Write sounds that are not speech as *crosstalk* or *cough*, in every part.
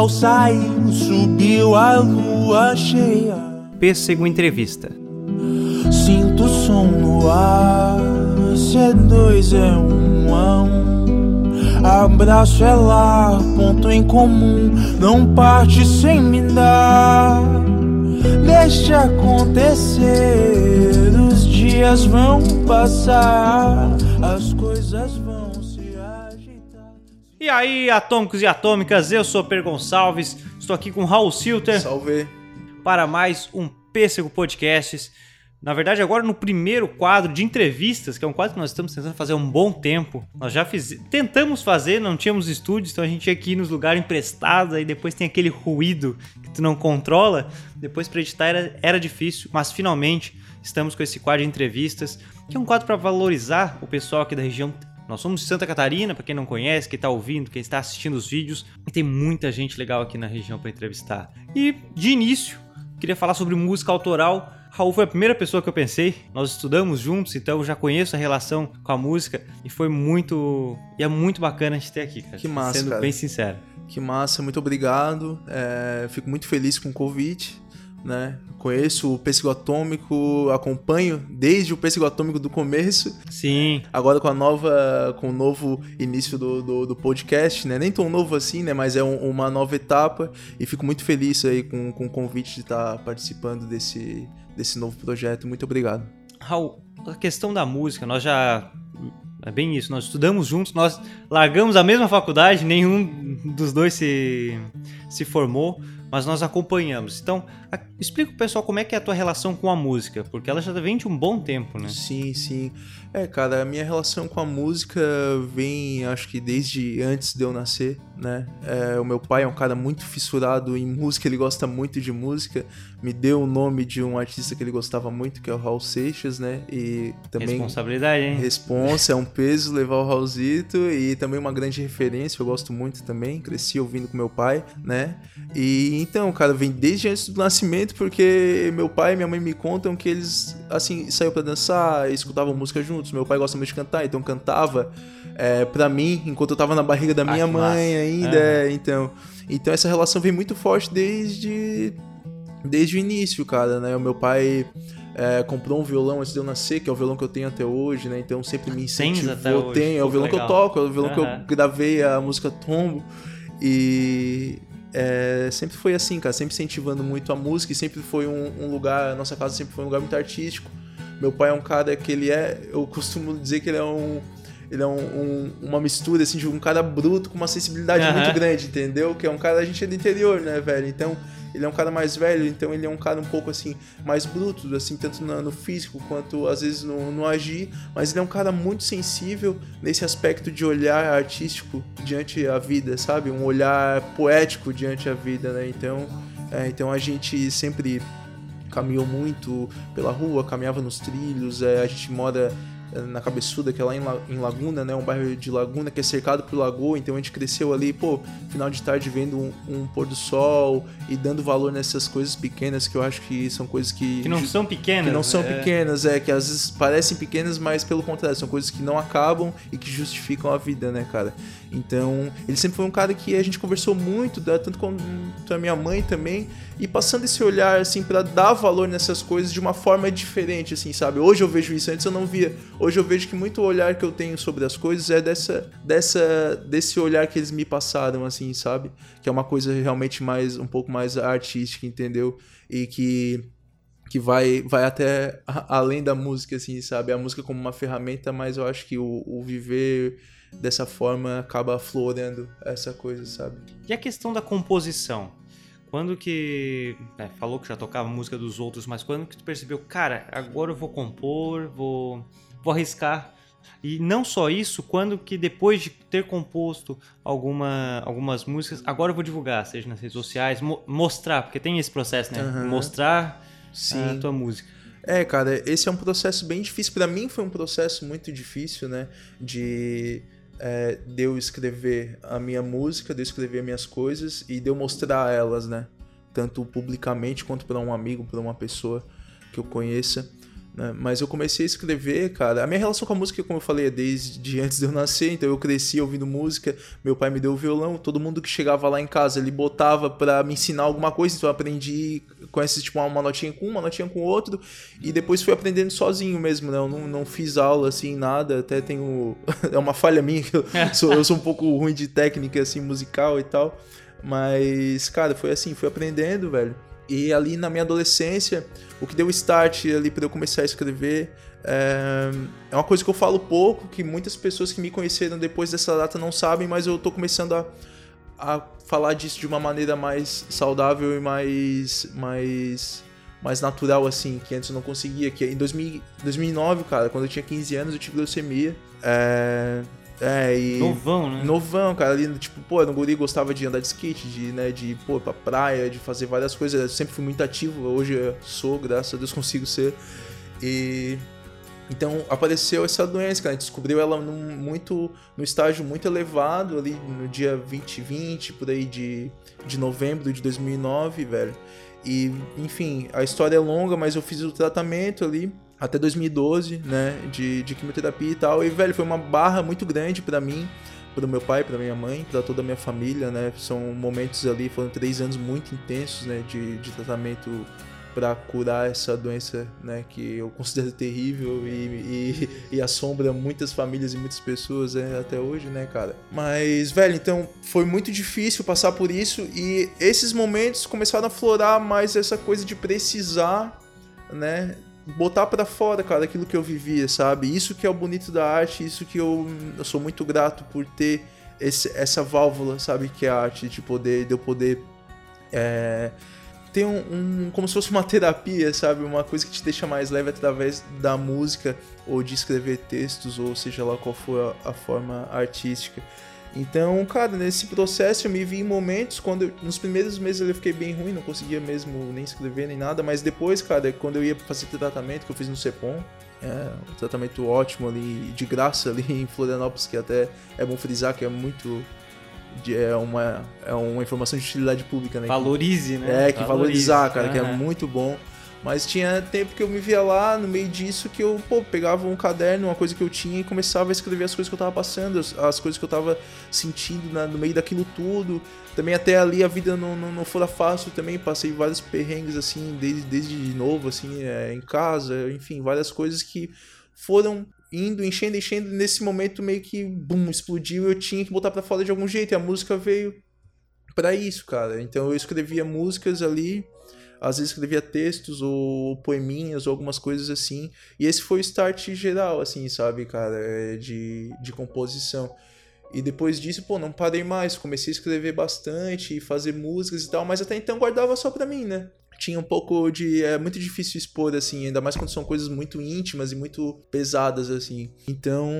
sol saiu, subiu a lua cheia. Pêssego Entrevista. Sinto o som no ar. Se é dois, é um a um. Abraço é lar, ponto em comum. Não parte sem me dar. Deixa acontecer. Os dias vão passar. As coisas vão aí, atômicos e atômicas, eu sou Per Gonçalves, estou aqui com Raul Silter Salve. para mais um Pêssego Podcasts. Na verdade, agora no primeiro quadro de entrevistas, que é um quadro que nós estamos tentando fazer há um bom tempo. Nós já fiz... tentamos fazer, não tínhamos estúdios, então a gente tinha que ir nos lugares emprestados, aí depois tem aquele ruído que tu não controla. Depois para editar era, era difícil, mas finalmente estamos com esse quadro de entrevistas, que é um quadro para valorizar o pessoal aqui da região nós somos de Santa Catarina, para quem não conhece, quem está ouvindo, quem está assistindo os vídeos, e tem muita gente legal aqui na região para entrevistar. E de início, queria falar sobre música autoral. Raul foi a primeira pessoa que eu pensei. Nós estudamos juntos, então eu já conheço a relação com a música e foi muito e é muito bacana a gente ter aqui, cara. Que massa, Sendo cara. bem sincero. Que massa, muito obrigado. É, fico muito feliz com o convite. Né? Conheço o Pêssego Atômico, acompanho desde o Pêssego Atômico do começo. Sim. Agora com a nova, com o novo início do, do, do podcast, né? Nem tão novo assim, né? Mas é um- uma nova etapa e fico muito feliz aí com, com o convite de estar participando desse, desse novo projeto. Muito obrigado. Raul, a questão da música, nós já é bem isso, nós estudamos juntos, nós largamos a mesma faculdade, nenhum dos dois se, se formou, mas nós acompanhamos. Então, a- explica pro pessoal como é que é a tua relação com a música, porque ela já vem de um bom tempo, né? Sim, sim. É, cara, a minha relação com a música vem, acho que desde antes de eu nascer, né? É, o meu pai é um cara muito fissurado em música, ele gosta muito de música. Me deu o nome de um artista que ele gostava muito, que é o Raul Seixas, né? E também. Responsabilidade, hein? Responsa, é um peso levar o Raulzito e também uma grande referência, eu gosto muito também, cresci ouvindo com meu pai, né? E então, cara, vem desde antes do nascimento, porque meu pai e minha mãe me contam que eles, assim, saíram pra dançar, escutavam música juntos. Meu pai gosta muito de cantar, então cantava é, pra mim, enquanto eu tava na barriga da Ah, minha que mãe. Ainda, Aham. é, então. Então essa relação vem muito forte desde desde o início, cara, né? O meu pai é, comprou um violão antes de eu nascer, que é o violão que eu tenho até hoje, né? Então sempre me Tens incentivou. até hoje? Tenho, é o violão que eu legal. toco, é o violão que Aham. eu gravei a música Tombo. E é, sempre foi assim, cara, sempre incentivando muito a música e sempre foi um, um lugar, a nossa casa sempre foi um lugar muito artístico. Meu pai é um cara que ele é, eu costumo dizer que ele é um ele é um, um- uma mistura assim de um cara bruto com uma sensibilidade Aham. muito grande, entendeu? Que é um cara a gente é do interior, né, velho? Então, ele é um cara mais velho, então ele é um cara um pouco assim, mais bruto, assim, tanto na- no físico quanto às vezes no, no agir, mas ele é um cara muito sensível nesse aspecto de olhar artístico diante a vida, sabe? Um olhar poético diante a vida, né? Então, é, então a gente sempre caminhou muito pela rua, caminhava nos trilhos, é, a gente mora na Cabeçuda, que é lá em, La- em Laguna, né? Um bairro de Laguna que é cercado por lagoa, então a gente cresceu ali, pô, final de tarde vendo um, um pôr do sol e dando valor nessas coisas pequenas que eu acho que são coisas que. Que não são pequenas. que não são é. pequenas, é, que às vezes parecem pequenas, mas pelo contrário, são coisas que não acabam e que justificam a vida, né, cara? Então, ele sempre foi um cara que a gente conversou muito, tanto com a minha mãe também, e passando esse olhar, assim, pra dar valor nessas coisas de uma forma diferente, assim, sabe? Hoje eu vejo isso, antes eu não via. Hoje eu vejo que muito olhar que eu tenho sobre as coisas é dessa, dessa, desse olhar que eles me passaram, assim, sabe? Que é uma coisa realmente mais, um pouco mais artística, entendeu? E que que vai, vai até além da música, assim, sabe? A música como uma ferramenta, mas eu acho que o, o viver dessa forma acaba aflorando essa coisa, sabe? E a questão da composição? Quando que. é, falou que já tocava música dos outros, mas quando que tu percebeu, cara, agora eu vou compor, vou, vou arriscar. E não só isso, quando que depois de ter composto alguma, algumas músicas, agora eu vou divulgar, seja nas redes sociais, mo- mostrar, porque tem esse processo, né? Aham. Mostrar Sim. a tua música. É, cara, esse é um processo bem difícil. Pra mim foi um processo muito difícil, né? De, é, de eu escrever a minha música, de eu escrever minhas coisas e de eu mostrar elas, né? Tanto publicamente quanto pra um amigo, pra uma pessoa que eu conheça. Né? Mas eu comecei a escrever, cara. A minha relação com a música, como eu falei, é desde antes de eu nascer. Então eu cresci ouvindo música. Meu pai me deu o violão. Todo mundo que chegava lá em casa, ele botava para me ensinar alguma coisa. Então eu aprendi com esse tipo uma notinha com um, uma notinha com outro. E depois fui aprendendo sozinho mesmo, né? Eu não, não fiz aula assim, nada. Até tenho. *laughs* é uma falha minha que eu *laughs* sou, eu sou um pouco ruim de técnica assim, musical e tal. Mas, cara, foi assim, fui aprendendo, velho. E ali na minha adolescência, o que deu start ali para eu começar a escrever é, é, uma coisa que eu falo pouco, que muitas pessoas que me conheceram depois dessa data não sabem, mas eu tô começando a, a falar disso de uma maneira mais saudável e mais mais mais natural assim, que antes eu não conseguia, que em 2000, 2009, cara, quando eu tinha 15 anos, eu tive leucemia. É, é, e. Novão, né? Novão, cara. Ali, tipo, pô, no guri gostava de andar de skate, de, né, de pô, pra praia, de fazer várias coisas. Eu sempre fui muito ativo, hoje eu sou, graças a Deus *laughs* consigo ser. E. Então apareceu essa doença, cara. A gente descobriu ela num, muito, no estágio muito elevado, ali no dia 2020, por aí de, de novembro de 2009, velho. E, enfim, a história é longa, mas eu fiz o tratamento ali até 2012, né, de, de quimioterapia e tal. E, velho, foi uma barra muito grande para mim, para meu pai, para minha mãe, para toda a minha família, né. São momentos ali, foram três anos muito intensos, né, de, de tratamento para curar essa doença, né, que eu *laughs* considero terrível e, e, e, assombra muitas famílias e muitas pessoas né, até hoje, né, cara. Mas, velho, então foi muito difícil passar por isso e esses momentos começaram a florar mais essa coisa de precisar, né, botar para fora, cara, aquilo que eu vivia, sabe? Isso que é o bonito da arte, isso que eu, eu sou muito grato por ter esse, essa válvula, sabe, que é a arte, de poder, de eu poder é, ter um, um, como se fosse uma terapia, sabe, uma coisa que te deixa mais leve através da música ou de escrever textos ou seja lá qual for a, a forma artística. Então, cara, nesse processo eu me vi em momentos quando eu, nos primeiros meses eu fiquei bem ruim, não conseguia mesmo nem escrever nem nada, mas depois, cara, quando eu ia fazer tratamento que eu fiz no Cepom, é, um tratamento ótimo ali, de graça ali *laughs* em Florianópolis, que até é bom frisar que é muito é uma, é uma informação de utilidade pública, né? Valorize, né? É, que Valorize. valorizar, cara, uhum. que é muito bom. Mas tinha tempo que eu me via lá, no meio disso, que eu, pô, pegava um caderno, uma coisa que eu tinha e começava a escrever as coisas que eu tava passando, as, as coisas que eu tava sentindo na, no meio daquilo tudo. Também até ali a vida não, não, não fora fácil também, passei vários perrengues, assim, desde, desde novo, assim, é, em casa, enfim, várias coisas que foram indo, enchendo, enchendo, nesse momento meio que, bum, explodiu eu tinha que botar para fora de algum jeito, e a música veio para isso, cara. Então eu escrevia músicas ali às vezes escrevia textos ou poeminhas ou algumas coisas assim. E esse foi o start geral, assim, sabe, cara, é, de, de composição. E depois disso, pô, não parei mais, comecei a escrever bastante e fazer músicas e tal, mas até então guardava só pra mim, né? Tinha um pouco de. É muito difícil expor, assim, ainda mais quando são coisas muito íntimas e muito pesadas, assim. Então.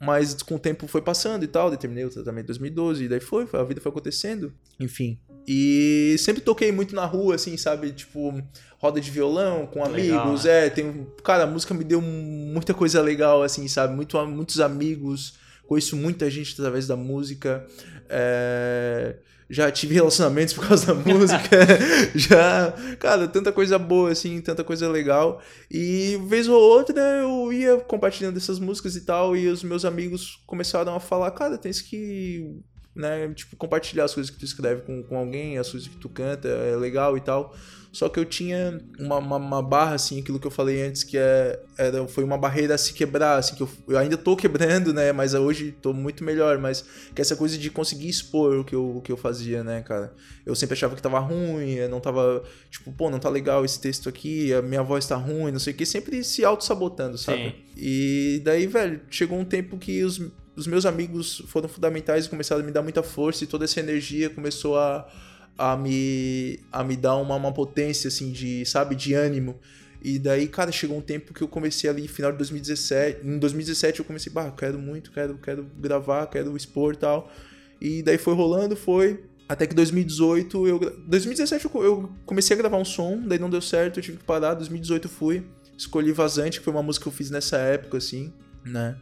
Mas com o tempo foi passando e tal, determinei o tratamento em 2012, e daí foi, a vida foi acontecendo. Enfim, e sempre toquei muito na rua, assim, sabe? Tipo, roda de violão com amigos. Legal, né? É, tem. Cara, a música me deu muita coisa legal, assim, sabe? Muito, muitos amigos. Conheço muita gente através da música. É... Já tive relacionamentos *laughs* por causa da música. *laughs* já. Cara, tanta coisa boa, assim, tanta coisa legal. E vez ou outra eu ia compartilhando essas músicas e tal. E os meus amigos começaram a falar: Cara, tens que né? Tipo, compartilhar as coisas que tu escreve com, com alguém, as coisas que tu canta, é legal e tal. Só que eu tinha uma, uma, uma, barra, assim, aquilo que eu falei antes, que é, era, foi uma barreira a se quebrar, assim, que eu, eu ainda tô quebrando, né? Mas hoje tô muito melhor, mas que essa coisa de conseguir expor o que eu, o que eu fazia, né, cara? Eu sempre achava que tava ruim, não tava, tipo, pô, não tá legal esse texto aqui, a minha voz tá ruim, não sei o que, sempre se auto-sabotando, sabe? Sim. E daí, velho, chegou um tempo que os, os meus amigos foram fundamentais e começaram a me dar muita força e toda essa energia começou a, a, me, a me dar uma, uma potência, assim, de, sabe, de ânimo. E daí, cara, chegou um tempo que eu comecei ali, final de 2017. Em 2017 eu comecei, bah, quero muito, quero, quero gravar, quero expor e tal. E daí foi rolando, foi. Até que 2018 eu. 2017 eu comecei a gravar um som, daí não deu certo, eu tive que parar. 2018 eu fui. Escolhi Vazante, que foi uma música que eu fiz nessa época, assim, né?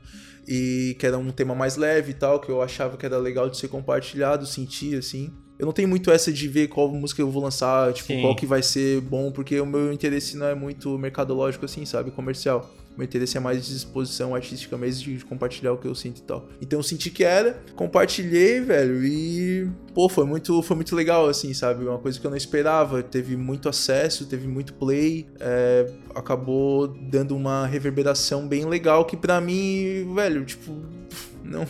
e que era um tema mais leve e tal, que eu achava que era legal de ser compartilhado, sentir assim. eu não tenho muito essa de ver qual música eu vou lançar, tipo, Sim. qual que vai ser bom, porque o meu interesse não é muito mercadológico assim, sabe? Comercial. Meu interesse é mais de disposição artística mesmo, de compartilhar o que eu sinto e tal. Então eu senti que era, compartilhei, velho, e. Pô, foi muito, foi muito legal, assim, sabe? Uma coisa que eu não esperava. Teve muito acesso, teve muito play, é, acabou dando uma reverberação bem legal que pra mim, velho, tipo. *laughs* Não,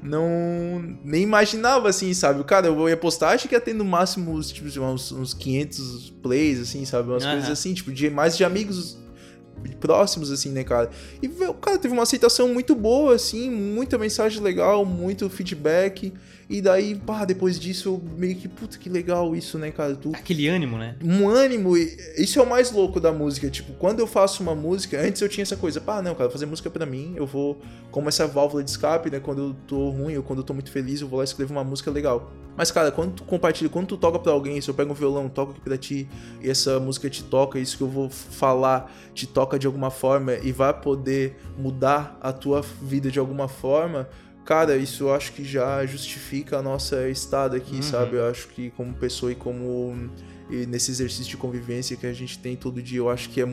não, nem imaginava assim, sabe? Cara, eu ia postar, acho que ia ter no máximo tipo, uns, uns 500 plays, assim, sabe? Umas Aham. coisas assim, tipo, de mais de amigos próximos, assim, né, cara? E, velho, cara, teve uma aceitação muito boa, assim, muita mensagem legal, muito feedback. E daí, pá, depois disso, eu meio que, puta, que legal isso, né, cara? Tu, Aquele ânimo, né? um ânimo, isso é o mais louco da música. Tipo, quando eu faço uma música, antes eu tinha essa coisa, pá, não, cara, fazer música pra mim, eu vou, como essa válvula de escape, né? Quando eu tô ruim ou quando eu tô muito feliz, eu vou lá e escrevo uma música legal. Mas, cara, quando tu compartilha, quando tu toca pra alguém, se eu pego um violão, toco aqui pra ti, e essa música te toca, isso que eu vou falar te toca de alguma forma e vai poder mudar a tua vida de alguma forma. Cara, isso eu acho que já justifica a nossa estada aqui, Uhum. sabe? Eu acho que como pessoa e como e nesse exercício de convivência que a gente tem todo dia, eu acho que é,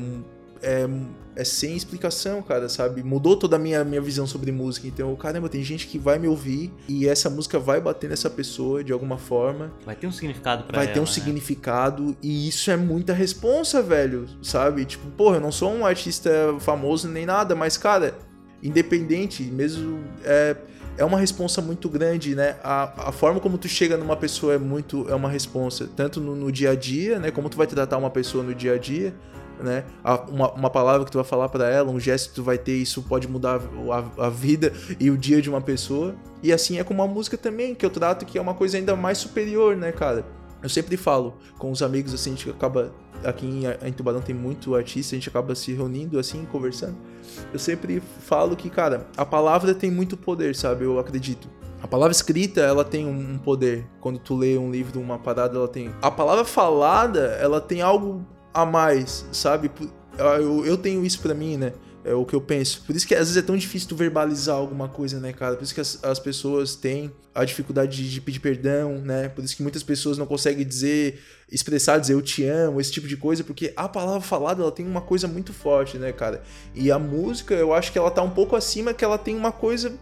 é, é sem explicação, cara, sabe? Mudou toda a minha, minha visão sobre música. Então, caramba, tem gente que vai me ouvir e essa música vai bater nessa pessoa de alguma forma, Vai ter um significado pra vai ela, ter um né? significado e isso é muita responsa, velho, sabe? Tipo, porra, eu não sou um artista famoso nem nada, mas, cara, independente, mesmo é, é uma responsa muito grande, né? A, a forma como tu chega numa pessoa é muito é uma responsa, tanto no, no dia a dia, né? Como tu vai tratar uma pessoa no dia a dia, né? Uma, uma palavra que tu vai falar pra ela, um gesto que tu vai ter, isso pode mudar a, a vida e o dia de uma pessoa. E assim é com uma música também, que eu trato que é uma coisa ainda mais superior, né, cara? Eu sempre falo com os amigos, assim, a gente acaba. Aqui em, Tubarão tem muito artista, a gente acaba se reunindo, assim, conversando. Eu sempre falo que, cara, a palavra tem muito poder, sabe? Eu acredito. A palavra escrita, ela tem um um poder. Quando tu lê um livro, uma parada, ela tem. A palavra falada, ela tem algo a mais, sabe? Pu- Eu, eu tenho isso pra mim, né? É o que eu penso. Por isso que às vezes é tão difícil tu verbalizar alguma coisa, né, cara? Por isso que as, as pessoas têm a dificuldade de, de pedir perdão, né? Por isso que muitas pessoas não conseguem dizer, expressar, dizer eu te amo, esse tipo de coisa, porque a palavra falada, ela tem uma coisa muito forte, né, cara? E a música, eu acho que ela tá um pouco acima, que ela tem uma coisa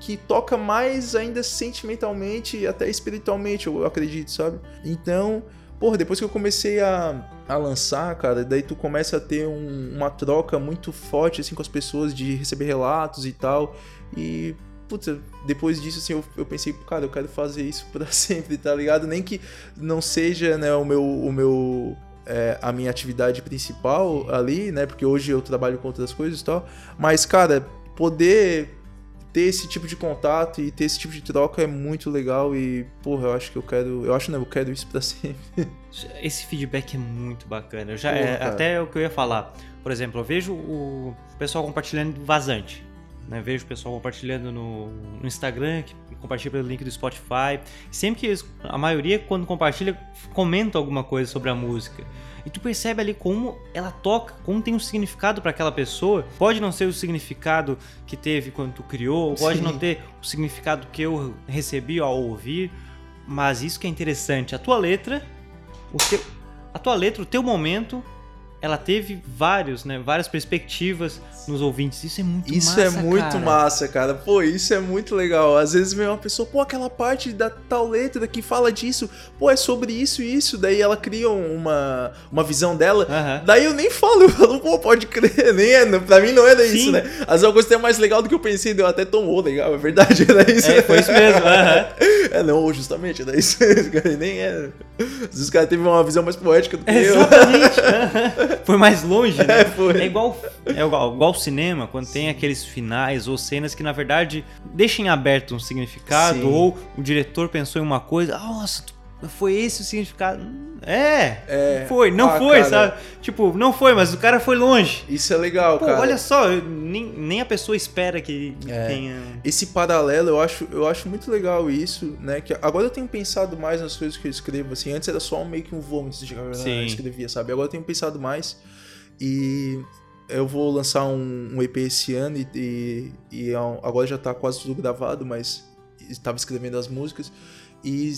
que toca mais ainda sentimentalmente e até espiritualmente, eu acredito, sabe? Então, porra, depois que eu comecei a, a lançar, cara, daí tu começa a ter um- uma troca muito forte, assim, com as pessoas, de receber relatos e tal. E, puta, depois disso, assim, eu, eu pensei, cara, eu quero fazer isso pra *laughs* sempre, tá ligado? Nem que não seja, né, o meu. O meu é, a minha atividade principal ali, né? Porque hoje eu trabalho com outras coisas e tal. Mas, cara, poder ter esse tipo de contato e ter esse tipo de troca é muito legal e, porra, eu acho que eu quero. Eu acho não, eu quero isso pra *laughs* sempre. Esse feedback é muito bacana. Eu já, Pô, é, até o que eu ia falar. Por exemplo, eu vejo o pessoal compartilhando vazante. Né? Vejo o pessoal compartilhando no, no Instagram, que compartilha pelo link do Spotify. Sempre que eles, a maioria, quando compartilha, comenta alguma coisa sobre a música. E tu percebe ali como ela toca, como tem um significado para aquela pessoa. Pode não ser o significado que teve quando tu criou, pode Sim. não ter o significado que eu recebi ao ouvir, mas isso que é interessante. A tua letra, o teu, a tua letra, o teu momento, ela teve vários, né, várias perspectivas nos ouvintes. Isso é muito Isso massa, é muito cara. massa, cara. Pô, isso é muito legal. Às vezes vem uma pessoa, pô, aquela parte da tal letra que fala disso, pô, é sobre isso e isso. Daí ela cria uma, uma visão dela. Aham. Daí eu nem falo, *laughs* eu falo, pô, pode crer, nem é, pra mim não era Sim. isso, né? Às vezes é uma coisa até mais legal do que eu pensei, deu até tomou, legal, é verdade, *laughs* era isso. É, foi isso mesmo. aham. *laughs* É, não, justamente, era isso, nem era. Às vezes o cara teve uma visão mais poética do que eu. Exatamente. aham. *laughs* Foi mais longe, né? É, foi. É igual, é igual, igual cinema, quando tem aqueles finais ou cenas que, na verdade, deixam aberto um significado, Sim. ou o diretor pensou em uma coisa, ah, nossa, tu- foi esse o significado. É, É. foi, não Ah, foi, cara. sabe? Tipo, não foi, mas o cara foi longe. Isso é legal, Pô, cara. olha só, nem, nem a pessoa espera que É. tenha. esse paralelo, eu acho, eu acho muito legal isso, né? Que agora eu tenho pensado mais nas coisas que eu escrevo, assim. Antes era só um, meio que um vômito de que eu escrevia, sabe? Agora eu tenho pensado mais e eu vou lançar um, um EP esse ano e, e, e é agora já tá quase tudo gravado, mas estava escrevendo as músicas e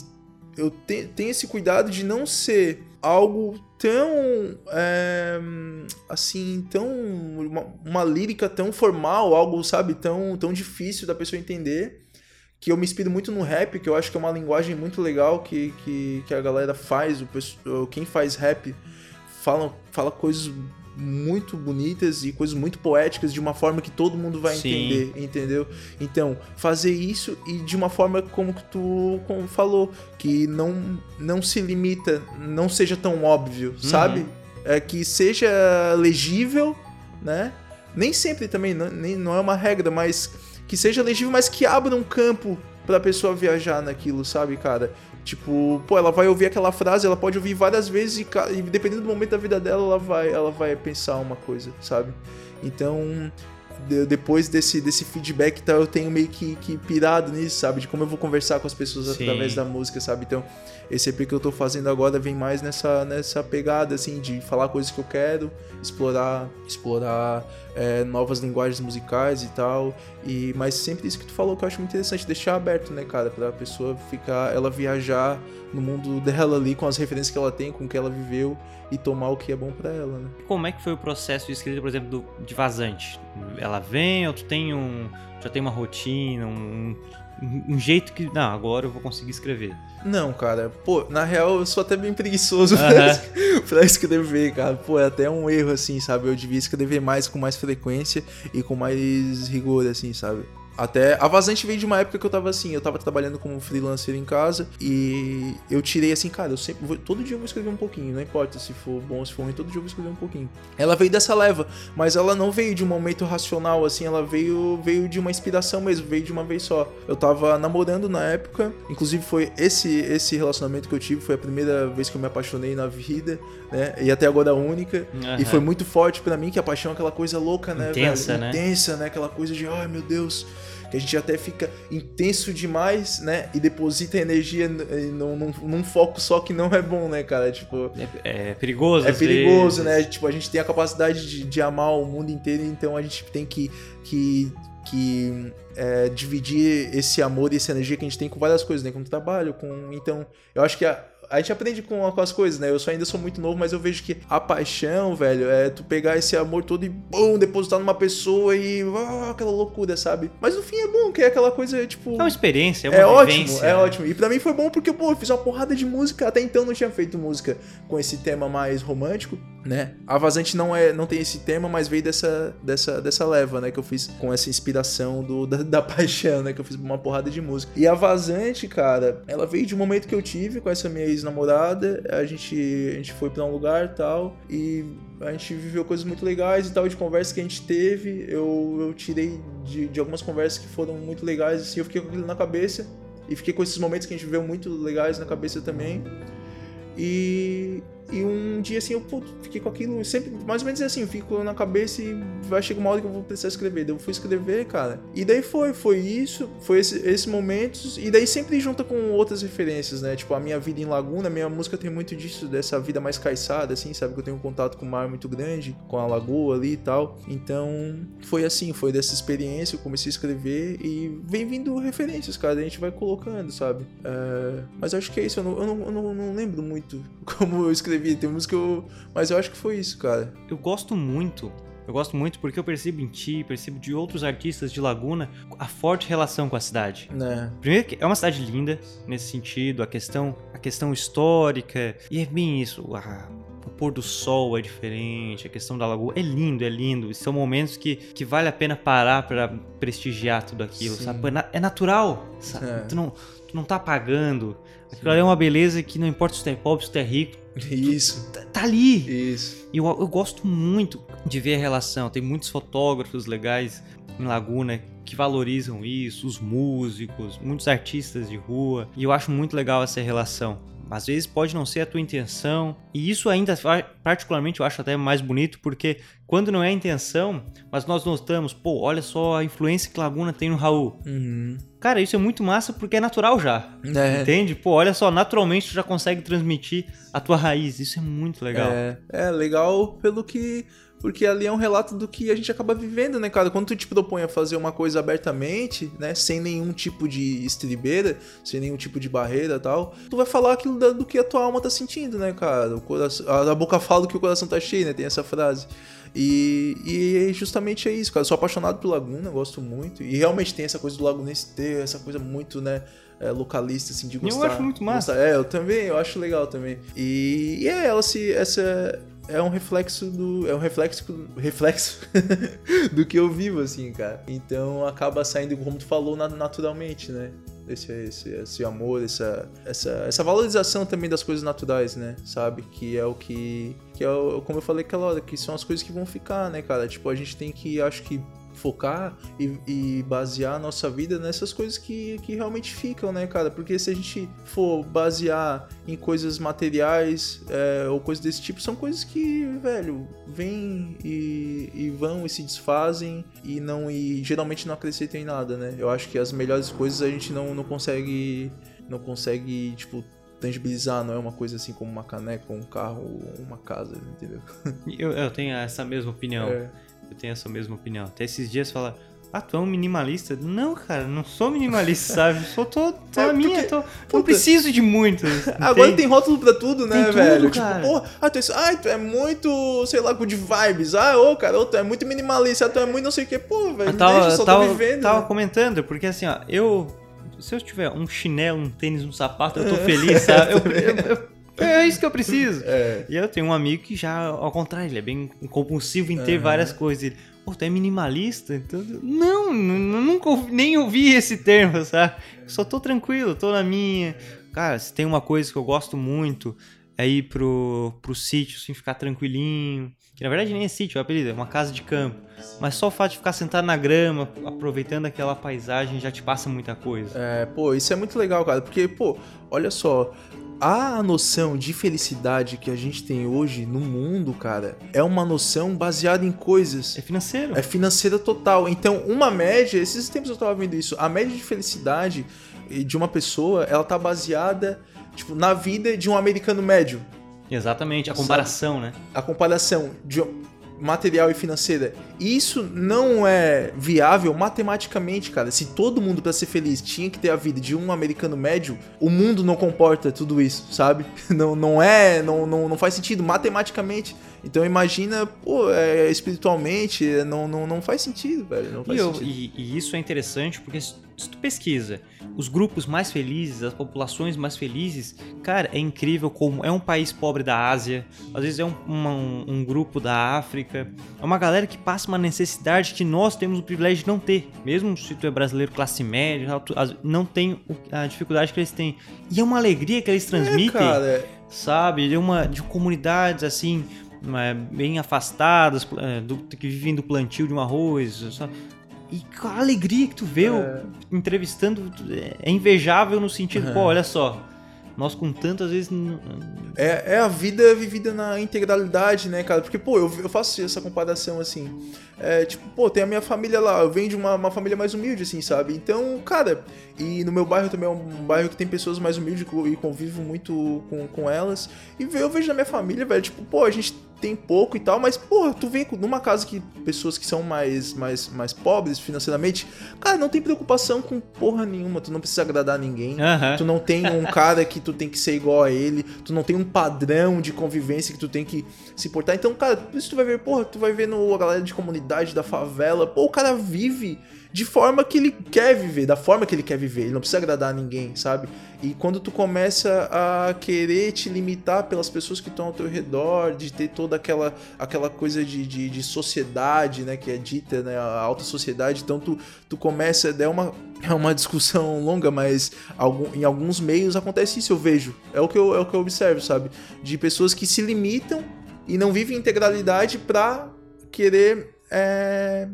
eu te, tenho esse cuidado de não ser algo tão é, assim tão uma, uma, lírica tão formal algo sabe tão tão difícil da pessoa entender que eu me inspiro muito no rap que eu acho que é uma linguagem muito legal que, que, que a galera faz o quem faz rap fala fala coisas muito bonitas e coisas muito poéticas de uma forma que todo mundo vai Sim. entender, entendeu? Então, fazer isso e de uma forma como que tu como falou, que não não se limita, não seja tão óbvio, uhum. sabe? É que seja legível, né? Nem sempre também, não, nem, não é uma regra, mas que seja legível, mas que abra um campo pra pessoa viajar naquilo, sabe, cara? Tipo, pô, ela vai ouvir aquela frase, ela pode ouvir várias vezes e, e dependendo do momento da vida dela, ela vai, ela vai pensar uma coisa, sabe? Então, depois desse, desse feedback tá, eu tenho meio que, que pirado nisso, sabe? De como eu vou conversar com as pessoas Sim. através da música, sabe? Então, esse EP que eu tô fazendo agora vem mais nessa, nessa pegada, assim, de falar coisas que eu quero, explorar, explorar é, novas linguagens musicais e tal. E, mas sempre isso que tu falou que eu acho muito interessante, deixar aberto, né, cara? Pra pessoa ficar, ela viajar no mundo dela ali, com as referências que ela tem, com o que ela viveu e tomar o que é bom para ela, né? Como é que foi o processo de escrita, por exemplo, do, de Vazante? Ela vem ou tu tem um... já tem uma rotina, um, um jeito que... Não, agora eu vou conseguir escrever. Não, cara. Pô, na real, eu sou até bem preguiçoso *laughs* pra, pra escrever, cara. Pô, é até um erro, assim, sabe? Eu devia escrever mais com mais frequência e com mais rigor, assim, sabe? Até a Vazante veio de uma época que eu tava assim, eu tava trabalhando como freelancer em casa e eu tirei assim, cara, eu sempre vou, todo dia eu vou escrever um pouquinho, não importa se for bom ou se for ruim, todo dia eu vou escrever um pouquinho. Ela veio dessa leva, mas ela não veio de um momento racional assim, ela veio veio de uma inspiração mesmo, veio de uma vez só. Eu tava namorando na época, inclusive foi esse esse relacionamento que eu tive, foi a primeira vez que eu me apaixonei na vida, né? E até agora a única. Uhum. E foi muito forte para mim que a paixão é aquela coisa louca, né, Intensa, velho? né? Intensa, né? Aquela coisa de, ai meu Deus, que a gente até fica intenso demais, né? E deposita energia num, num, num foco só que não é bom, né, cara? Tipo. É, é perigoso, É perigoso, vezes. né? Tipo, a gente tem a capacidade de, de amar o mundo inteiro, então a gente tem que. que que é, dividir esse amor e essa energia que a gente tem com várias coisas, né? Com o trabalho, com. Então, eu acho que a, a gente aprende com, com as coisas, né? Eu só ainda sou muito novo, mas eu vejo que a paixão, velho, é tu pegar esse amor todo e bum, depositar numa pessoa e oh, aquela loucura, sabe? Mas no fim é bom, que é aquela coisa, tipo. É uma experiência, é uma É ótimo, é ótimo. E pra mim foi bom porque, pô, eu fiz uma porrada de música. Até então não tinha feito música com esse tema mais romântico, né? A Vazante não, é, não tem esse tema, mas veio dessa, dessa, dessa leva, né? Que eu fiz com essa inspiração do, da, da paixão, né? Que eu fiz uma porrada de música. E a Vazante, cara, ela veio de um momento que eu tive com essa minha ex-namorada. A gente, a gente foi para um lugar tal. E a gente viveu coisas muito legais e tal, de conversa que a gente teve. Eu, eu tirei de, de algumas conversas que foram muito legais, assim. Eu fiquei com aquilo na cabeça. E fiquei com esses momentos que a gente viveu muito legais na cabeça também. E, e um dia assim, eu fiquei com aquilo, sempre, mais ou menos assim, eu fico na cabeça e vai chegar uma hora que eu vou precisar escrever. Daí eu fui escrever, cara. E daí foi, foi isso, foi esse, esses momentos, e daí sempre junta com outras referências, né? Tipo, a minha vida em Laguna, minha música tem muito disso, dessa vida mais caiçada, assim, sabe? Que eu tenho um contato com o mar muito grande, com a lagoa ali e tal. Então, foi assim, foi dessa experiência, eu comecei a escrever e vem vindo referências, cara, a gente vai colocando, sabe? É... Mas acho que é isso, eu não, eu não, eu não, não lembro muito *laughs* como eu escrevi escrevi, tem música que eu. Mas eu acho que foi isso, cara. Eu gosto muito. Eu gosto muito porque eu percebo em ti, percebo de outros artistas de Laguna a forte relação com a cidade. É. Primeiro que é uma cidade linda nesse sentido, a questão, a questão histórica e é bem isso. O pôr do sol é diferente, a questão da lagoa é lindo, é lindo. São momentos que, que vale a pena parar para prestigiar tudo aquilo, Sim. sabe? É natural, sabe? É. Tu, não, tu não tá pagando. Aquilo é uma beleza que não importa se tu é pobre, se tu é rico, isso. Tá, tá ali. Isso. E eu, eu gosto muito de ver a relação. Tem muitos fotógrafos legais em Laguna que valorizam isso, os músicos, muitos artistas de rua. E eu acho muito legal essa relação. Às vezes pode não ser a tua intenção, e isso ainda, particularmente, eu acho até mais bonito, porque quando não é a intenção, mas nós notamos, pô, olha só a influência que Laguna tem no Raul. Uhum. Cara, isso é muito massa porque é natural já. É. Entende? Pô, olha só, naturalmente tu já consegue transmitir a tua raiz. Isso é muito legal. É, é legal pelo que porque ali é um relato do que a gente acaba vivendo, né, cara? Quando tu te propõe a fazer uma coisa abertamente, né, sem nenhum tipo de estribeira, sem nenhum tipo de barreira e tal, tu vai falar aquilo do que a tua alma tá sentindo, né, cara? O coração, a boca fala do que o coração tá cheio, né? Tem essa frase. E, e justamente é isso, cara. Eu sou apaixonado pelo Laguna, gosto muito. E realmente tem essa coisa do Lagunense ter essa coisa muito, né? É, localista, assim, de gostar. Eu acho muito massa. Gostar. É, eu também, eu acho legal também. E, e é, ela se. Essa, é um reflexo do. É um reflexo. Reflexo *laughs* do que eu vivo, assim, cara. Então acaba saindo, como tu falou, naturalmente, né? Esse, esse, esse amor, essa, essa, essa valorização também das coisas naturais, né? Sabe? Que é o que. Que é o, como eu falei aquela hora, que são as coisas que vão ficar, né, cara? Tipo, a gente tem que, acho que focar e, e, basear a nossa vida nessas coisas que, que realmente ficam, né, cara? Porque se a gente for basear em coisas materiais é, ou coisas desse tipo, são coisas que, velho, vêm e, e, vão e se desfazem e não e geralmente não acrescentam em nada, né? Eu acho que as melhores coisas a gente não, não consegue não consegue, tipo, tangibilizar, não é uma coisa assim como uma caneca, um carro, uma casa, entendeu? *laughs* Eu, eu tenho essa mesma opinião. É. Eu tenho essa mesma opinião. Até esses dias fala, ah, tu é um minimalista? Não, cara, não sou minimalista, *laughs* sabe? Sou tô, tô é, minha, tô, não preciso de muito. *laughs* Agora tem rótulo pra tudo, né, tem velho? Tudo, tipo, porra, ah, tu, é, ah, tu é muito, sei lá, good vibes. Ah, ô, cara, ô, tu é muito minimalista, ah, tu é muito não sei o que. Pô, velho, tava, deixa, só tava, tô vivendo. Tava né? comentando, porque assim, ó, eu... Se eu tiver um chinelo, um tênis, um sapato, eu tô feliz, sabe? *laughs* eu, eu, eu é isso que eu preciso. É. E eu tenho um amigo que já, ao contrário, ele é bem compulsivo em ter uhum. várias coisas. Ele, pô, tu é minimalista? Então, não, nunca ouvi, nem ouvi esse termo, *laughs* sabe? só tô tranquilo, tô na minha. Cara, se tem uma coisa que eu gosto muito, é ir pro, pro sítio, assim, ficar tranquilinho. Que na verdade nem é sítio, é apelido, é uma casa de campo. Mas só o fato de ficar sentado na grama, aproveitando aquela paisagem, já te passa muita coisa. É, pô, isso é muito legal, cara. Porque, pô, olha só, a noção de felicidade que a gente tem hoje no mundo, cara, é uma noção baseada em coisas. É financeiro. É financeira total. Então, uma média, esses tempos eu tava vendo isso, a média de felicidade de uma pessoa, ela tá baseada, tipo, na vida de um americano médio. Exatamente, a comparação, Sabe? né? A comparação de material e financeira. Isso não é viável matematicamente, cara. Se todo mundo para ser feliz tinha que ter a vida de um americano médio, o mundo não comporta tudo isso, sabe? *laughs* Não, não é, não, não, não faz sentido matematicamente. Então imagina, pô, é, espiritualmente, não, não, não faz sentido, velho. Faz e, eu, e, e, isso é interessante porque se, tu pesquisa os grupos mais felizes, as populações mais felizes, cara, é incrível como é um país pobre da Ásia, às vezes é um, uma, um, grupo da África, é uma galera que passa uma necessidade que nós temos o privilégio de não ter. Mesmo se tu é brasileiro classe média, não tem a dificuldade que eles têm. E é uma alegria que eles é, transmitem. É. Sabe? De uma de comunidades assim, é, bem afastadas, é, do, que vivem do plantio de um arroz, sabe? E com a alegria que tu vê é. entrevistando é invejável no sentido, uhum. pô, olha só, nós com tantas vezes. É, é a vida vivida na integralidade, né, cara? Porque, pô, eu, eu faço essa comparação assim. É, tipo, pô, tem a minha família lá, eu venho de uma, uma família mais humilde, assim, sabe? Então, cara, e no meu bairro também é um bairro que tem pessoas mais humildes e convivo muito com, com elas. E eu vejo na minha família, velho, tipo, pô, a gente tem pouco e tal, mas, porra, tu vem numa casa que pessoas que são mais, mais, mais pobres financeiramente, cara, não tem preocupação com porra nenhuma, tu não precisa agradar ninguém, uhum. tu não tem um cara que tu tem que ser igual a ele, tu não tem um padrão de convivência que tu tem que se portar. Então, cara, isso tu vai ver, porra, tu vai ver no a galera de comunidade da favela, pô, o cara vive de forma que ele quer viver, da forma que ele quer viver. Ele não precisa agradar a ninguém, sabe? E quando tu começa a querer te limitar pelas pessoas que estão ao teu redor, de ter toda aquela, aquela coisa de, de, de sociedade, né, que é dita, né, a alta sociedade, então tu, tu começa, é uma, é uma discussão longa, mas algum, em alguns meios acontece isso, eu vejo. É o que eu, é o que eu observo, sabe? De pessoas que se limitam e não vivem integralidade pra querer é,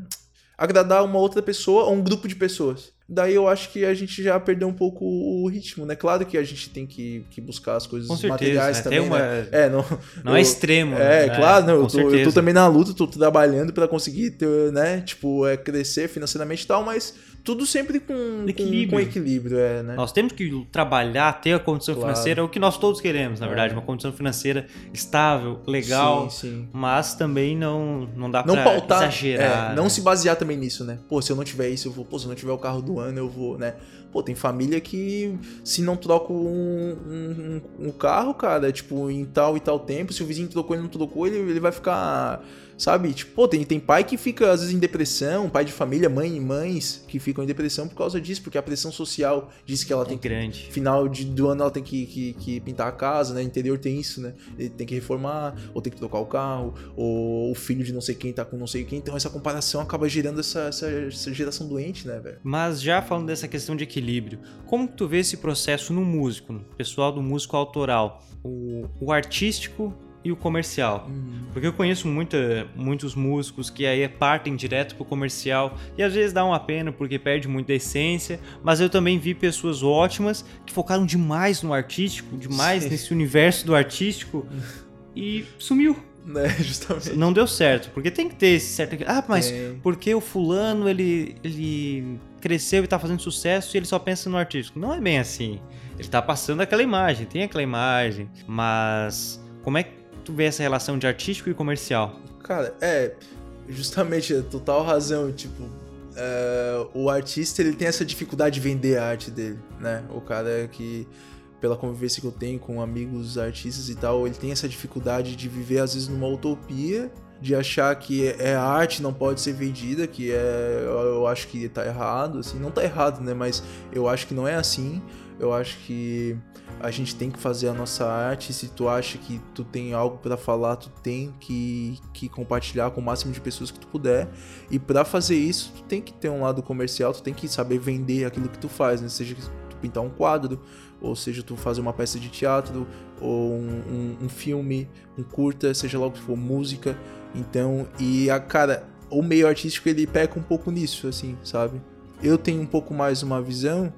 agradar uma outra pessoa ou um grupo de pessoas. daí eu acho que a gente já perdeu um pouco o ritmo, né? Claro que a gente tem que, que buscar as coisas Com certeza, materiais né? também, Tem uma- né? É, não, Não é eu- extremo. É, né? claro, não, com eu, tô, eu tô também na luta, tô trabalhando pra conseguir ter, né, tipo, é, crescer financeiramente e tal, mas tudo sempre com com- Equilíbrio. Com, equilíbrio, é, né? Nós temos que trabalhar, ter a condição Claro. financeira, é o que nós todos queremos, na É. verdade, uma condição financeira estável, legal, Sim, sim. mas também não, não dá Não pra pautar, exagerar. é, não né? se basear também nisso, né? Pô, se eu não tiver isso, eu vou. Pô, se eu não tiver o carro do ano, eu vou, né? Pô, tem família que se não troca um, um, um- carro, cara, tipo, em tal e tal tempo, se o vizinho trocou e não trocou, ele, ele vai ficar. Sabe? Tipo, pô, tem, tem pai que fica às vezes em depressão, pai de família, mãe e mães que ficam em depressão por causa disso, porque a pressão social diz que ela É tem que grande. final de- do ano ela tem que, que- que pintar a casa, né? Interior tem isso, né? Ele tem que reformar, ou tem que trocar o carro, ou o filho de não sei quem tá com não sei quem. Então essa comparação acaba gerando essa, essa, essa geração doente, né, velho? Mas já falando dessa questão de equilíbrio, como que tu vê esse processo no músico, no pessoal do músico autoral, o, o artístico e o comercial? Porque eu conheço muita, muitos músicos que aí partem direto pro comercial e às vezes dá uma pena porque perde muita essência, mas eu também vi pessoas ótimas que focaram demais no artístico, demais Sim. nesse universo do artístico e sumiu. Né, justamente. Não deu certo, porque tem que ter esse certo. Ah, mas Tem. porque o fulano ele, ele cresceu e tá fazendo sucesso e ele só pensa no artístico. Não é bem assim. Ele tá passando aquela imagem, tem aquela imagem, mas como é que tu vê essa relação de artístico e comercial? Cara, é, justamente, é total razão, tipo, é, o artista, ele tem essa dificuldade de vender a arte dele, né? O cara que, pela convivência que eu tenho com amigos artistas e tal, ele tem essa dificuldade de viver, às vezes, numa utopia, de achar que é a arte não pode ser vendida, que é, eu acho que tá errado, assim, não tá errado, né? Mas eu acho que não é assim, eu acho que a gente tem que fazer a nossa arte. Se tu acha que tu tem algo pra falar, tu tem que, que compartilhar com o máximo de pessoas que tu puder. E pra fazer isso, tu tem que ter um lado comercial, tu tem que saber vender aquilo que tu faz, né? Seja tu pintar um quadro, ou seja tu fazer uma peça de teatro, ou um, um- um filme, um curta, seja lá o que for, música. Então, e a cara, o meio artístico ele peca um pouco nisso, assim, sabe? Eu tenho um pouco mais uma visão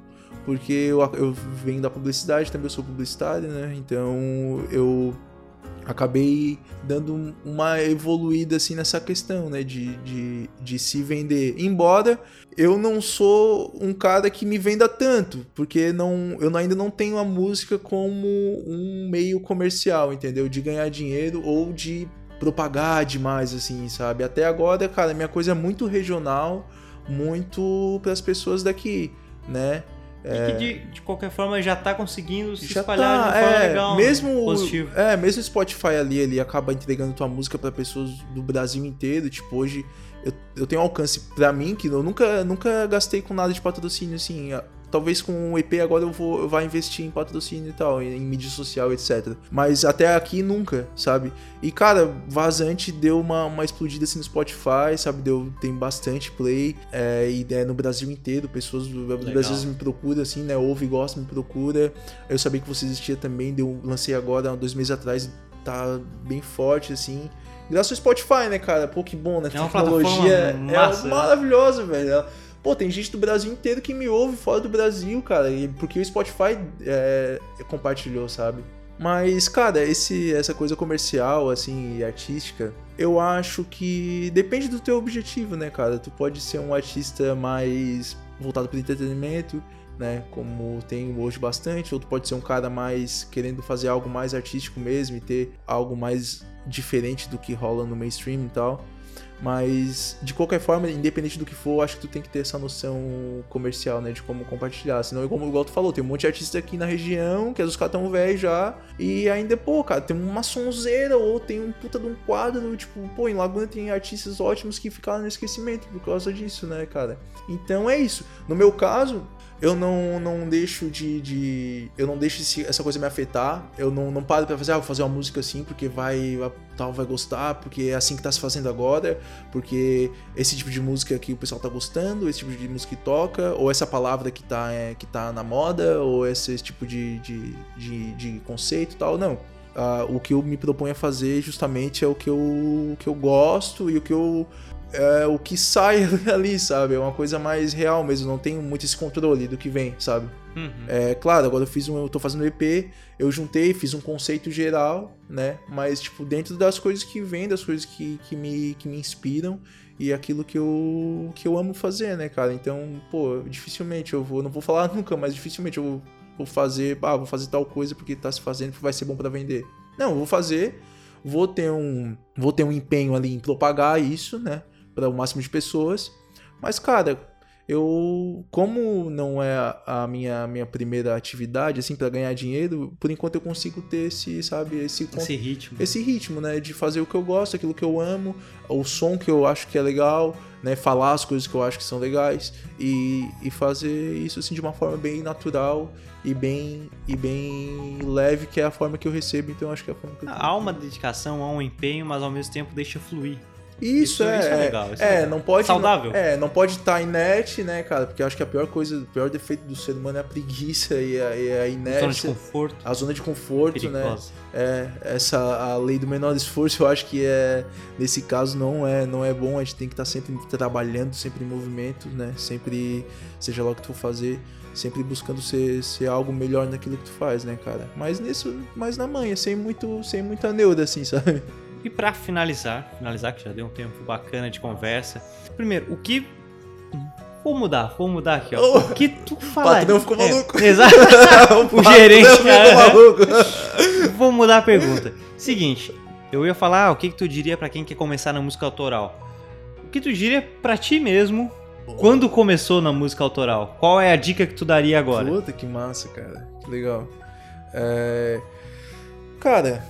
porque eu, eu venho da publicidade, também eu sou publicitário, né? Então eu acabei dando um- uma evoluída assim nessa questão, né? De, de, de se vender. Embora eu não sou um cara que me venda tanto, porque não, eu ainda não tenho a música como um meio comercial, entendeu? De ganhar dinheiro ou de propagar demais, assim, sabe? Até agora, cara, minha coisa é muito regional, muito para as pessoas daqui, né? E que de, de qualquer forma já tá conseguindo se Já espalhar tá, de uma forma é, legal. mesmo positivo. É, mesmo o Spotify ali, ele acaba entregando tua música pra pessoas do Brasil inteiro. Tipo, hoje eu, eu tenho alcance pra mim, que eu nunca, nunca gastei com nada de patrocínio, assim. Talvez com o EP agora eu vou eu vá investir em patrocínio e tal, em, em mídia social, etc. Mas até aqui nunca, sabe? E cara, Vazante deu uma, uma explodida assim no Spotify, sabe? Deu, tem bastante play. é, e é no Brasil inteiro, pessoas do. Brasil me procuram, assim, né? Ouve, gosta, me procura. Eu sabia que você existia também, deu, lancei agora, dois meses atrás, tá bem forte, assim. Graças ao Spotify, né, cara? Pô, que bom, né? É uma Tecnologia plataforma massa, é né? maravilhosa, velho. Pô, tem gente do Brasil inteiro que me ouve fora do Brasil, cara, e porque o Spotify é, compartilhou, sabe? Mas, cara, esse, essa coisa comercial, assim, e artística, eu acho que depende do teu objetivo, né, cara? Tu pode ser um artista mais voltado para entretenimento, né? Como tem hoje bastante, ou tu pode ser um cara mais querendo fazer algo mais artístico mesmo e ter algo mais diferente do que rola no mainstream e tal. Mas, de qualquer forma, independente do que for, acho que tu tem que ter essa noção comercial, né? De como compartilhar. Senão, como igual tu falou, tem um monte de artista aqui na região, que os caras tão velhos já. E ainda, pô, cara, tem uma sonzeira ou tem um puta de um quadro. Tipo, pô, em Laguna tem artistas ótimos que ficaram no esquecimento por causa disso, né, cara? Então é isso. No meu caso, eu não, não deixo de, de- eu não deixo esse- essa coisa me afetar. Eu não, não paro pra fazer, ah, vou fazer uma música assim porque vai tal vai gostar, porque é assim que tá se fazendo agora, porque esse tipo de música que o pessoal tá gostando, esse tipo de música que toca, ou essa palavra que tá, é, que tá na moda, ou esse, esse tipo de, de, de, de conceito e tal. Não. Ah, o que eu me proponho a fazer justamente é o que eu, o que eu gosto e o que eu é o que sai *laughs* ali, sabe? É uma coisa mais real mesmo, não tenho muito esse controle do que vem, sabe? Uhum. É claro, agora eu fiz um, eu tô fazendo EP, eu juntei, fiz um conceito geral, né? Mas, tipo, dentro das coisas que vêm, das coisas que, que, me, que me inspiram e aquilo que eu, que eu amo fazer, né, cara? Então, pô, dificilmente eu vou, não vou falar *laughs* nunca, mas dificilmente eu vou, vou fazer, ah, vou fazer tal coisa porque tá se fazendo porque vai ser bom para vender. Não, eu vou fazer, vou ter um, vou ter um empenho ali em propagar isso, né? Para o máximo de pessoas. Mas, cara, eu, como não é a minha, minha primeira atividade, assim, para ganhar dinheiro, por enquanto eu consigo ter esse, sabe, esse, esse ritmo. Esse ritmo, né, de fazer o que eu gosto, aquilo que eu amo, o som que eu acho que é legal, né, falar as coisas que eu acho que são legais e, e fazer isso, assim, de uma forma bem natural e bem, e bem leve, que é a forma que eu recebo, então eu acho que é a forma que eu... Há uma dedicação, há um empenho, mas ao mesmo tempo deixa fluir. Isso, isso, é, isso é legal. Isso é, é legal. não pode. Saudável. Não, é, não pode estar tá inerte, né, cara? Porque eu acho que a pior coisa, o pior defeito do ser humano é a preguiça e a, e a inércia. A zona de conforto. A zona de conforto, né? É, essa a lei do menor esforço, eu acho que é nesse caso não é, não é bom. A gente tem que estar tá sempre trabalhando, sempre em movimento, né? Sempre, seja lá o que tu for fazer, sempre buscando ser, ser algo melhor naquilo que tu faz, né, cara? Mas nisso, mais na manhã, sem muito, sem muita neuda, assim, *laughs* sabe? E para finalizar, finalizar que já deu um tempo bacana de conversa. Primeiro, o que Vou mudar, vou mudar aqui, ó. O que tu fala? *laughs* O patrão ficou é, maluco. É, exato. *laughs* o, gerente, cara. maluco. *laughs* vou mudar a pergunta. Seguinte, eu ia falar ah, o que, que tu diria para quem quer começar na música autoral. O que tu diria para ti mesmo quando começou na música autoral? Qual é a dica que tu daria agora? Puta, que massa, cara. Que legal. É... Cara,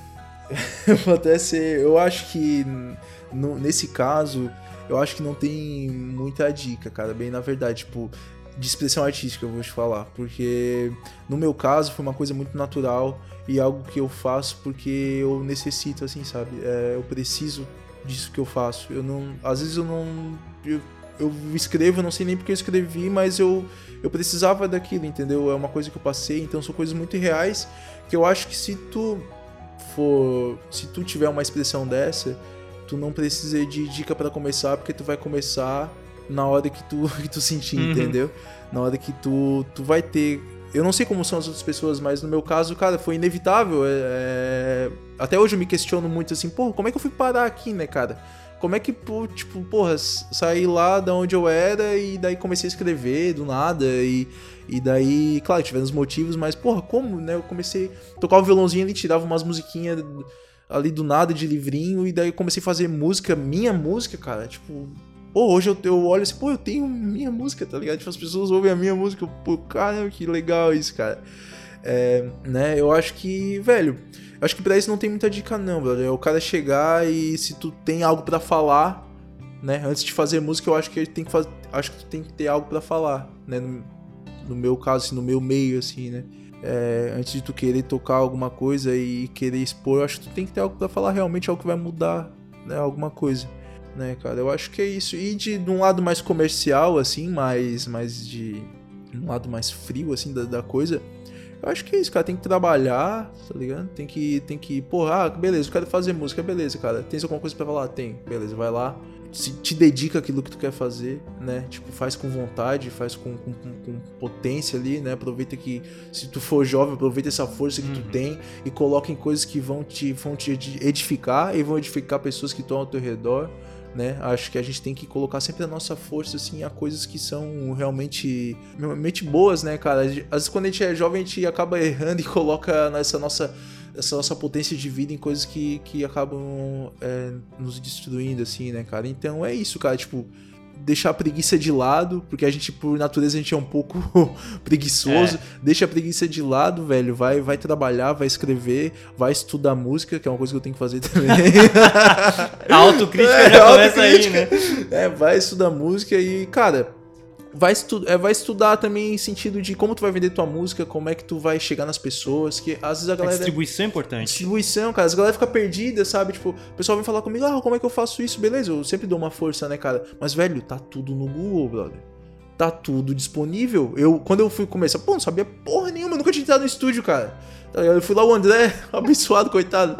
*laughs* vou até ser. Eu acho que no, nesse caso, eu acho que não tem muita dica, cara. Bem, na verdade, tipo, de expressão artística, eu vou te falar. Porque no meu caso foi uma coisa muito natural e algo que eu faço porque eu necessito, assim, sabe? É, eu preciso disso que eu faço. Eu não. Às vezes eu não. Eu, eu escrevo, eu não sei nem porque eu escrevi, mas eu, eu precisava daquilo, entendeu? É uma coisa que eu passei, então são coisas muito reais que eu acho que se tu for. Se tu tiver uma expressão dessa, tu não precisa de dica para começar, porque tu vai começar na hora que tu, *laughs* que tu sentir, uhum. entendeu? Na hora que tu, tu vai ter. Eu não sei como são as outras pessoas, mas no meu caso, cara, foi inevitável. É... é até hoje eu me questiono muito assim, pô, como é que eu fui parar aqui, né, cara? Como é que, tipo, porra, saí lá da onde eu era e daí comecei a escrever do nada e e daí, claro, tiveram os motivos, mas, porra, como, né? Eu comecei a tocar o violãozinho ali, tirava umas musiquinhas ali do nada de livrinho, e daí eu comecei a fazer música, minha música, cara, tipo. Pô, hoje eu, eu olho assim, pô, eu tenho minha música, tá ligado? Tipo, as pessoas ouvem a minha música, pô, caramba, que legal isso, cara. É, né, eu acho que, velho, acho que pra isso não tem muita dica não, brother. É o cara chegar e se tu tem algo para falar, né, antes de fazer música, eu acho que tem que fazer, acho que tu tem que ter algo para falar, né, no meu caso, assim, no meu meio, assim, né? É, antes de tu querer tocar alguma coisa e querer expor, eu acho que tu tem que ter algo para falar realmente, algo que vai mudar, né? Alguma coisa, né, cara? Eu acho que é isso. E de, de um lado mais comercial, assim, mais, mais de. um lado mais frio, assim, da, da coisa. Eu acho que é isso, cara. Tem que trabalhar, tá ligado? Tem que, tem que, porra, ah, beleza, eu quero fazer música, beleza, cara. Tem alguma coisa para falar? Tem, beleza, vai lá se te dedica aquilo que tu quer fazer, né? Tipo, faz com vontade, faz com, com, com, potência ali, né? Aproveita que, se tu for jovem, aproveita essa força que uhum. tu tem e coloca em coisas que vão te, vão te edificar e vão edificar pessoas que estão ao teu redor, né? Acho que a gente tem que colocar sempre a nossa força, assim, a coisas que são realmente, realmente boas, né, cara? Às vezes quando a gente é jovem, a gente acaba errando e coloca nessa nossa essa nossa potência de vida em coisas que, que acabam é, nos destruindo, assim, né, cara? Então é isso, cara, tipo, deixar a preguiça de lado, porque a gente, por natureza, a gente é um pouco *laughs* preguiçoso. É. Deixa a preguiça de lado, velho. Vai, vai trabalhar, vai escrever, vai estudar música, que é uma coisa que eu tenho que fazer também. *laughs* a autocrítica é, já começa aí, né? É, vai estudar música e, cara vai, estu é, vai estudar também em sentido de como tu vai vender tua música, como é que tu vai chegar nas pessoas, que às vezes a galera... A distribuição é importante. Distribuição, cara, as galera fica perdida, sabe? Tipo, o pessoal vem falar comigo, ah, como é que eu faço isso? Beleza, eu sempre dou uma força, né, cara? Mas, velho, tá tudo no Google, brother. tá tudo disponível. Eu, quando eu fui começar, pô, não sabia porra nenhuma, eu nunca tinha entrado no estúdio, cara. Eu fui lá, o André, *laughs* abençoado, coitado.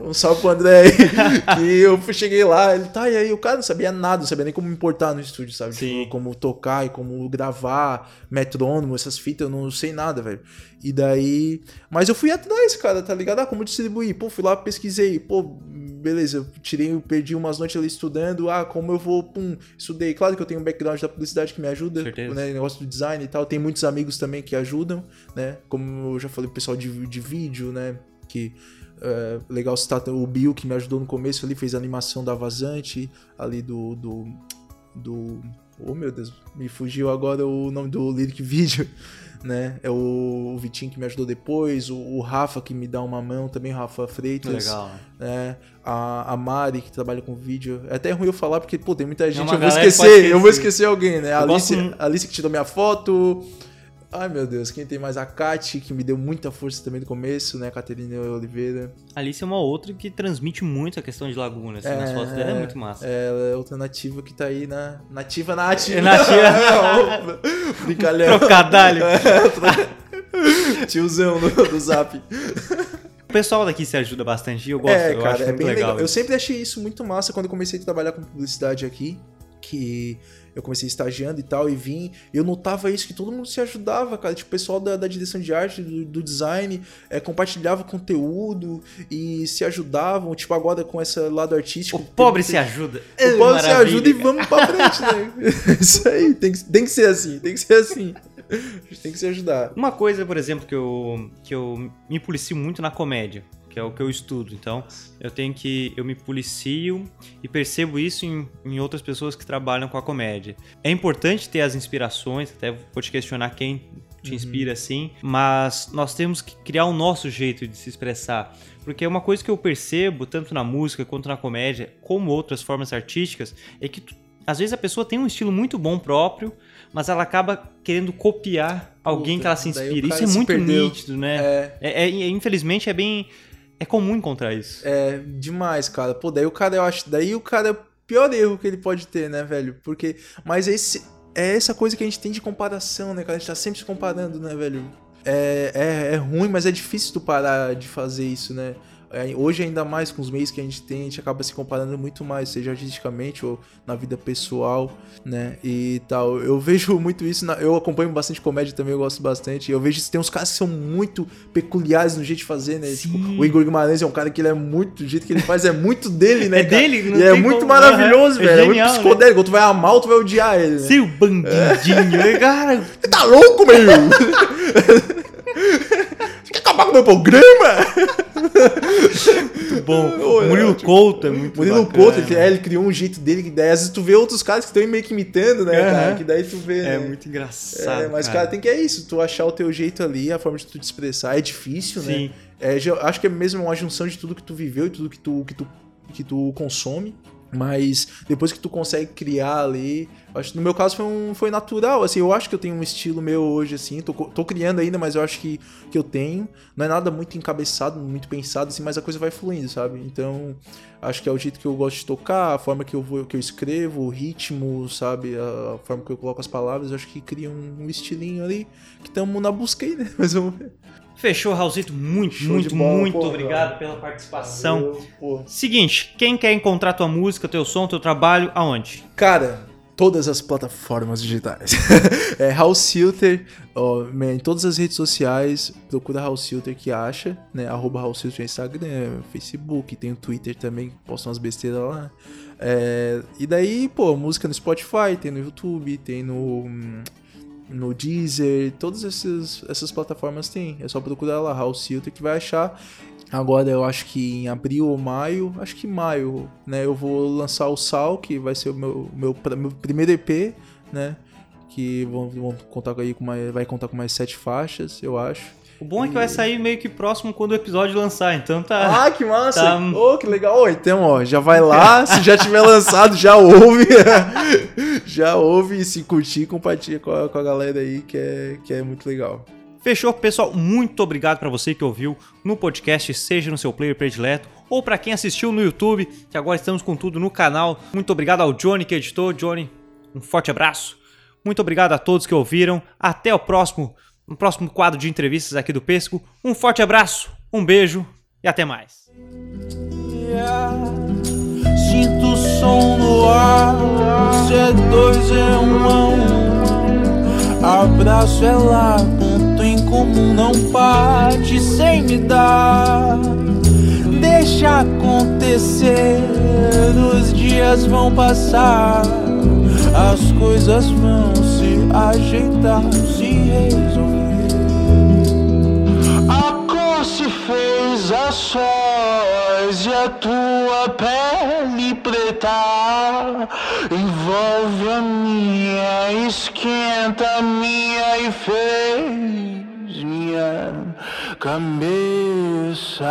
Um salve pro André aí. *laughs* Que eu cheguei lá, ele tá, e aí o cara não sabia nada, não sabia nem como me importar no estúdio, sabe? Sim. Tipo, como tocar e como gravar, metrônomo, essas fitas, eu não sei nada, velho. E daí. Mas eu fui atrás, cara, tá ligado? Ah, como distribuir? Pô, fui lá, pesquisei. Pô, beleza, eu tirei, eu perdi umas noites ali estudando. Ah, como eu vou, pum, estudei. Claro que eu tenho um background da publicidade que me ajuda, Certeza. né? Negócio do design e tal. Tem muitos amigos também que ajudam, né? Como eu já falei, o pessoal de, de vídeo, né? Que. é, legal citar o Bill que me ajudou no começo ali, fez a animação da Vazante, ali do. do. do oh meu Deus, me fugiu agora o nome do lyric video, *laughs* né? É o, o Vitinho que me ajudou depois, o, o Rafa que me dá uma mão também, Rafa Freitas. Legal. né? A, a Mari, que trabalha com vídeo. É até ruim eu falar, porque, pô, tem muita gente. uma eu vou esquecer, pode eu vou esquecer. esquecer alguém, né? A Alice, Alice que tirou minha foto. Ai, meu Deus, quem tem mais? A Kati, que me deu muita força também no começo, né? Caterina Oliveira. Alice é uma outra que transmite muito a questão de Laguna, assim, nas fotos dela é muito massa. Ela é outra nativa que tá aí na. Nativa na ativa. É nativa. *laughs* Brincalhão. Trocadalho. *laughs* Tiozão do, do zap. O pessoal daqui se ajuda bastante e eu gosto, É, eu cara, acho é muito bem legal. legal. Eu sempre achei isso muito massa quando eu comecei a trabalhar com publicidade aqui, que eu comecei estagiando e tal, e vim, eu notava isso, que todo mundo se ajudava, cara. Tipo, o pessoal da, da direção de arte, do, do design, é, compartilhava conteúdo e se ajudavam. Tipo, agora com esse lado artístico. O pobre tem- se ajuda. O pobre se ajuda e vamos pra frente, né? *laughs* isso aí, tem que, tem que ser assim, tem que ser assim. A gente tem que se ajudar. Uma coisa, por exemplo, que eu, que eu me policio muito na comédia, que é o que eu estudo. Então, eu tenho que. Eu me policio e percebo isso em, em outras pessoas que trabalham com a comédia. É importante ter as inspirações, até vou te questionar quem te inspira assim, mas nós temos que criar o nosso jeito de se expressar. Porque uma coisa que eu percebo, tanto na música quanto na comédia, como outras formas artísticas, é que tu- às vezes a pessoa tem um estilo muito bom próprio, mas ela acaba querendo copiar alguém Puta, que ela se inspira. Isso é muito nítido, né? É, É, é- infelizmente é bem. É comum encontrar isso. É demais, cara. Pô, daí o cara, eu acho. Daí o cara é o pior erro que ele pode ter, né, velho? Porque. Mas esse, é essa coisa que a gente tem de comparação, né, cara? A gente tá sempre se comparando, né, velho? É, é, é ruim, mas é difícil tu parar de fazer isso, né? É, hoje, ainda mais com os meios que a gente tem, a gente acaba se comparando muito mais, seja artisticamente ou na vida pessoal, né? E tal. Eu vejo muito isso, na- eu acompanho bastante comédia também, eu gosto bastante. Eu vejo que tem uns caras que são muito peculiares no jeito de fazer, né? Tipo, o Igor Guimarães é um cara que ele é muito, o jeito que ele faz é muito dele, né? É cara? dele, não E é muito como- maravilhoso, É velho. É genial, muito né? psicodélico. Ou tu vai amar ou tu vai odiar ele, né? Seu bandidinho, cara, *laughs* Você tá louco, meu? *laughs* Você quer acabar com o meu programa? muito bom. *laughs* É, Murilo Couto é muito Murilo bacana. Couto, ele, é, ele criou um jeito dele que daí às vezes tu vê outros caras que estão meio que imitando, né, cara? Que daí tu vê, É né? muito engraçado. É, mas cara. tem que é isso, tu achar o teu jeito ali, a forma de tu te expressar é difícil, né? Sim. É, já- acho que é mesmo uma junção de tudo que tu viveu e tudo que tu, que tu, que tu consome. Mas depois que tu consegue criar ali, acho no meu caso foi, um, foi natural, assim, eu acho que eu tenho um estilo meu hoje, assim, tô, tô criando ainda, mas eu acho que, que eu tenho. Não é nada muito encabeçado, muito pensado, assim, mas a coisa vai fluindo, sabe? Então, acho que é o jeito que eu gosto de tocar, a forma que eu, vou, que eu escrevo, o ritmo, sabe? A, forma que eu coloco as palavras, acho que cria um, um estilinho ali que estamos na busca aí, né? *laughs* Mas vamos ver. Fechou, Raulzito. Muito, Show muito, bola, muito pô, obrigado pela participação. Eu, pô. Seguinte, quem quer encontrar tua música, teu som, teu trabalho, aonde? Cara, todas as plataformas digitais. *laughs* é House Silter, ó, em todas as redes sociais, procura House Silter que acha, né? Arroba House Silter no Instagram, Facebook, tem o Twitter também, posta umas besteiras lá. É, e daí, pô, música no Spotify, tem no YouTube, tem no. No Deezer, todas essas, essas plataformas tem. É só procurar lá, House Silter, que vai achar. Agora eu acho que em abril ou maio, acho que maio, né? Eu vou lançar o Sal, que vai ser o meu, meu, meu primeiro EP, né? Que vão, vão contar aí com mais, vai contar com mais sete faixas, eu acho. O bom é que vai sair meio que próximo quando o episódio lançar, então tá. Ah, que massa! Tá. Oh, que legal! Ó, então, ó, já vai lá, se já tiver lançado, já ouve. *laughs* já ouve e se curtir, compartilha com a, com a galera aí, que é, que é muito legal. Fechou, pessoal. Muito obrigado pra você que ouviu no podcast, seja no seu player predileto, ou pra quem assistiu no YouTube, que agora estamos com tudo no canal. Muito obrigado ao Johnny que editou. Johnny, um forte abraço. Muito obrigado a todos que ouviram. Até o próximo, no próximo quadro de entrevistas aqui do Pesco. Um forte abraço, um beijo e até mais. Sinto o som no ar, se é dois é um a um. Abraço é lá, ponto em comum, não parte sem me dar. Deixa acontecer, os dias vão passar, as coisas vão se ajeitar, se resolver. Sós e a tua pele preta envolve a minha, esquenta a minha e fez minha cabeça.